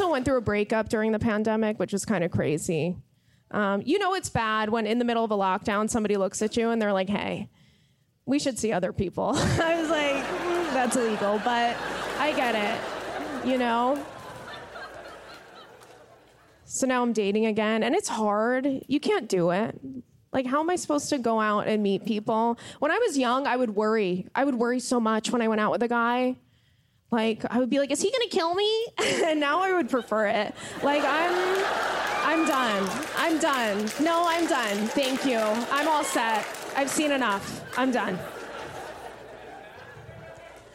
also went through a breakup during the pandemic, which was kind of crazy. Um, you know, it's bad when in the middle of a lockdown, somebody looks at you and they're like, hey, we should see other people. I was like, mm, that's illegal, but I get it, you know? So now I'm dating again, and it's hard. You can't do it. Like, how am I supposed to go out and meet people? When I was young, I would worry. I would worry so much when I went out with a guy. Like, I would be like, is he gonna kill me? and now I would prefer it. Like, I'm. I'm done. I'm done. No, I'm done. Thank you. I'm all set. I've seen enough. I'm done.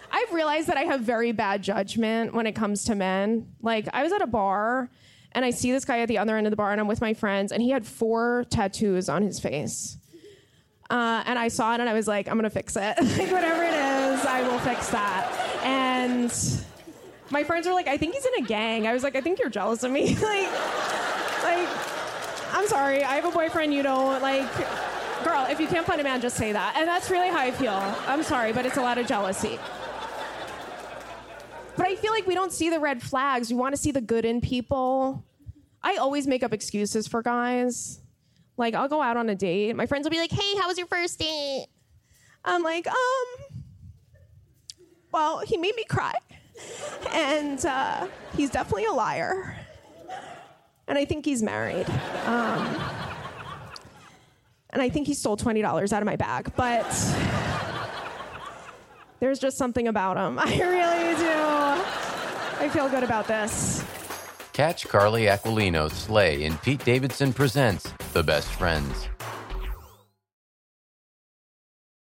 I've realized that I have very bad judgment when it comes to men. Like, I was at a bar and I see this guy at the other end of the bar, and I'm with my friends, and he had four tattoos on his face. Uh, and I saw it, and I was like, I'm gonna fix it. like, whatever it is, I will fix that. And my friends were like, I think he's in a gang. I was like, I think you're jealous of me. like, like, I'm sorry, I have a boyfriend, you don't. Like, girl, if you can't find a man, just say that. And that's really how I feel. I'm sorry, but it's a lot of jealousy. But I feel like we don't see the red flags. We want to see the good in people. I always make up excuses for guys. Like, I'll go out on a date. My friends will be like, hey, how was your first date? I'm like, um, well, he made me cry. And uh, he's definitely a liar. And I think he's married. Um, and I think he stole $20 out of my bag. But there's just something about him. I really do. I feel good about this. Catch Carly Aquilino slay in Pete Davidson Presents The Best Friends.